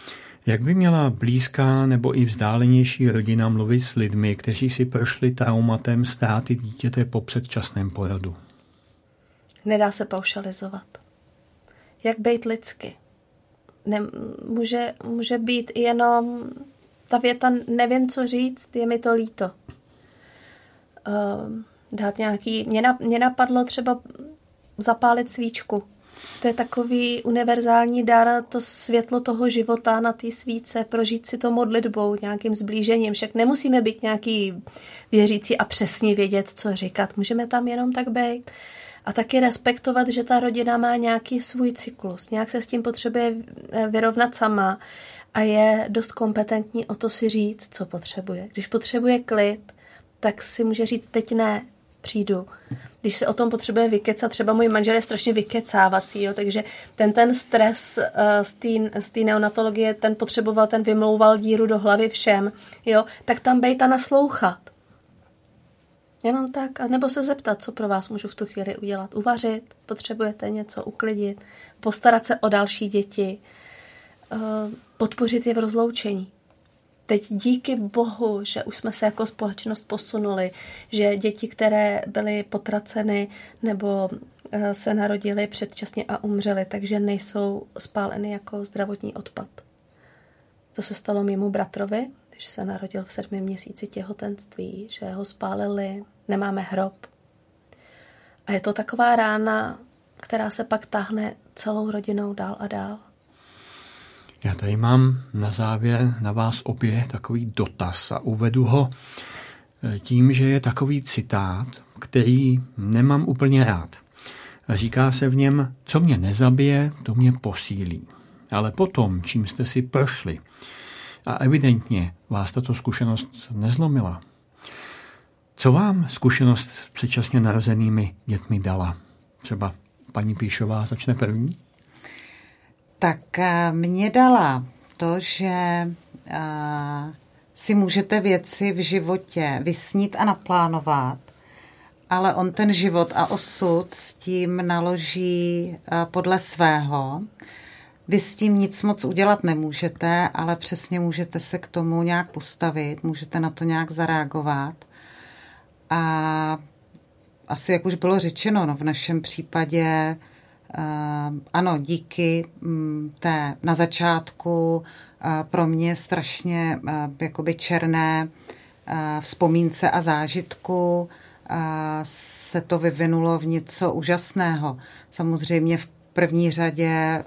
jak by měla blízká nebo i vzdálenější rodina mluvit s lidmi, kteří si prošli traumatem ztráty dítěte po předčasném porodu? Nedá se paušalizovat. Jak být lidsky? Ne, může, může být jenom ta věta, nevím, co říct, je mi to líto. Uh, dát nějaký, mě, na, mě napadlo třeba zapálit svíčku to je takový univerzální dar, to světlo toho života na té svíce, prožít si to modlitbou, nějakým zblížením. Však nemusíme být nějaký věřící a přesně vědět, co říkat. Můžeme tam jenom tak být. A taky respektovat, že ta rodina má nějaký svůj cyklus, nějak se s tím potřebuje vyrovnat sama a je dost kompetentní o to si říct, co potřebuje. Když potřebuje klid, tak si může říct, teď ne, přijdu. Když se o tom potřebuje vykecat, třeba můj manžel je strašně vykecávací, jo, takže ten ten stres uh, z té neonatologie, ten potřeboval, ten vymlouval díru do hlavy všem, jo, tak tam bejta naslouchat. Jenom tak, a nebo se zeptat, co pro vás můžu v tu chvíli udělat. Uvařit, potřebujete něco uklidit, postarat se o další děti, uh, podpořit je v rozloučení. Teď díky bohu, že už jsme se jako společnost posunuli, že děti, které byly potraceny nebo eh, se narodily předčasně a umřely, takže nejsou spáleny jako zdravotní odpad. To se stalo mému bratrovi, když se narodil v sedmi měsíci těhotenství, že ho spálili, nemáme hrob. A je to taková rána, která se pak táhne celou rodinou dál a dál. Já tady mám na závěr na vás obě takový dotaz a uvedu ho eh, tím, že je takový citát, který nemám úplně rád. Říká se v něm, co mě nezabije, to mě posílí. Ale potom, čím jste si prošli, a evidentně vás tato zkušenost nezlomila, co vám zkušenost s předčasně narozenými dětmi dala? Třeba paní Píšová začne první? Tak eh, mě dala to, že eh, si můžete věci v životě vysnít a naplánovat, ale on ten život a osud s tím naloží eh, podle svého. Vy s tím nic moc udělat nemůžete, ale přesně můžete se k tomu nějak postavit, můžete na to nějak zareagovat. A asi, jak už bylo řečeno, no v našem případě ano, díky mm, té na začátku eh, pro mě strašně eh, jakoby černé vzpomínce a zážitku se to vyvinulo v něco úžasného. Samozřejmě v první řadě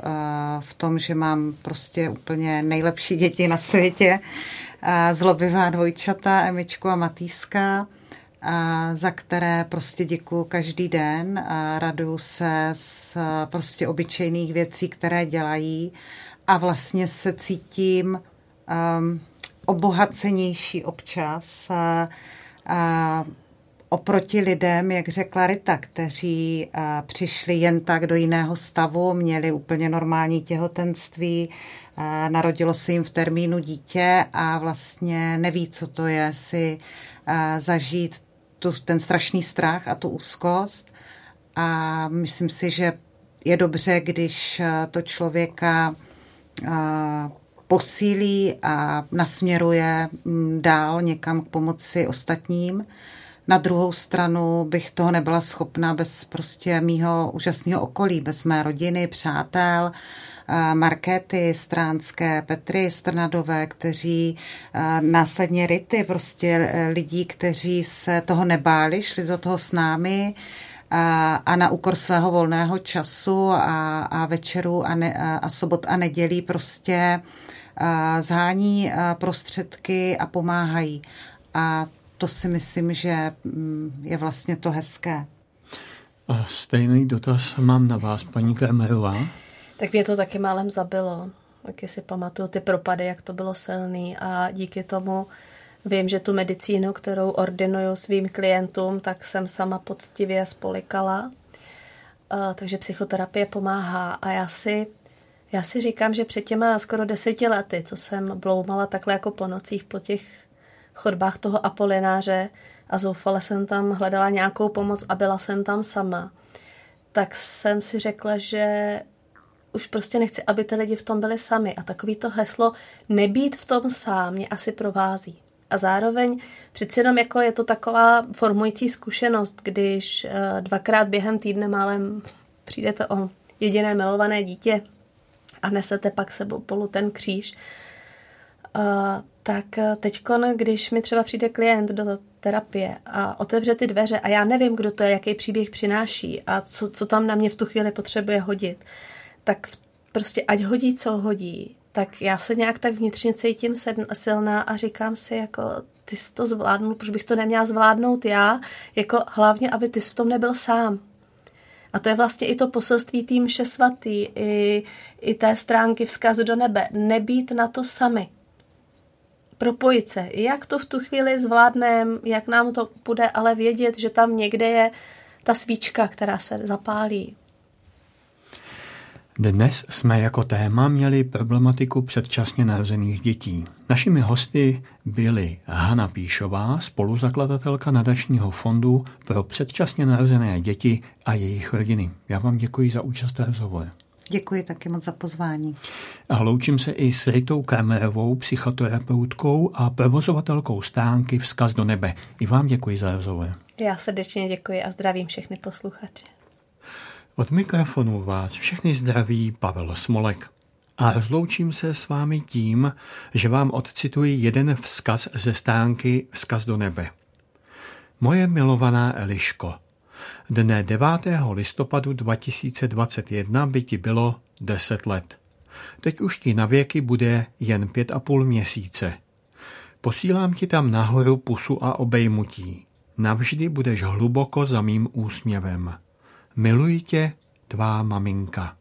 v tom, že mám prostě úplně nejlepší děti na světě, zlobivá dvojčata, Emičku a Matýska, za které prostě děkuju každý den. Raduju se z prostě obyčejných věcí, které dělají a vlastně se cítím um, obohacenější občas oproti lidem, jak řekla Rita, kteří přišli jen tak do jiného stavu, měli úplně normální těhotenství, a, narodilo se jim v termínu dítě a vlastně neví, co to je si zažít tu, ten strašný strach a tu úzkost. A myslím si, že je dobře, když eh, to člověka eh, posílí a nasměruje mm, dál někam k pomoci ostatním. Na druhou stranu bych toho nebyla schopna bez prostě mýho úžasného okolí, bez mé rodiny, přátel, Markéty Stránské, Petry Strnadové, kteří následně Rity, prostě e, lidí, kteří se toho nebáli, šli do toho s námi a, a na úkor svého volného času a, a večerů a, ne, a sobot a nedělí prostě a, zhání prostředky a pomáhají. A to si myslím, že mm, je vlastně to hezké. Stejný dotaz mám na vás, paní Kramerová. Tak mě to taky málem zabilo. Taky si pamatuju ty propady, jak to bylo silný a díky tomu vím, že tu medicínu, kterou ordinuju svým klientům, tak jsem sama poctivě spolikala. Takže psychoterapie pomáhá a já si, já si říkám, že před těma skoro deseti lety, co jsem bloumala takhle jako po nocích po těch chodbách toho Apolináře a zoufale jsem tam hledala nějakou pomoc a byla jsem tam sama, tak jsem si řekla, že už prostě nechci, aby ty lidi v tom byli sami. A takový to heslo nebýt v tom sám mě asi provází. A zároveň přeci jenom jako je to taková formující zkušenost, když uh, dvakrát během týdne málem přijdete o jediné milované dítě a nesete pak sebou polu ten kříž, uh, tak eh, teď, když mi třeba přijde klient do terapie a otevře ty dveře a já nevím, kdo to je, jaký příběh přináší a co, co tam na mě v tu chvíli potřebuje hodit, tak prostě ať hodí, co hodí, tak já se nějak tak vnitřně cítím silná a říkám si, jako ty jsi to zvládnul, proč bych to neměla zvládnout já, jako hlavně, aby ty jsi v tom nebyl sám. A to je vlastně i to poselství tým vše svatý, i, i té stránky vzkaz do nebe. Nebýt na to sami. Propojit se. Jak to v tu chvíli zvládneme, jak nám to bude, ale vědět, že tam někde je ta svíčka, která se zapálí. Dnes jsme jako téma měli problematiku předčasně narozených dětí. Našimi hosty byly Hana Píšová, spoluzakladatelka nadačního fondu pro předčasně narozené děti a jejich rodiny. Já vám děkuji za účast a rozhovor. Děkuji taky moc za pozvání. A loučím se i s Ritou Kramerovou, psychoterapeutkou a provozovatelkou stánky Vzkaz do nebe. I vám děkuji za rozhovor. Já srdečně děkuji a zdravím všechny posluchače. Od mikrofonu vás všechny zdraví Pavel Smolek. A rozloučím se s vámi tím, že vám odcituji jeden vzkaz ze stánky Vzkaz do nebe. Moje milovaná Eliško, dne 9. listopadu 2021 by ti bylo 10 let. Teď už ti na věky bude jen pět a půl měsíce. Posílám ti tam nahoru pusu a obejmutí. Navždy budeš hluboko za mým úsměvem. Miluji tě, tvá maminka.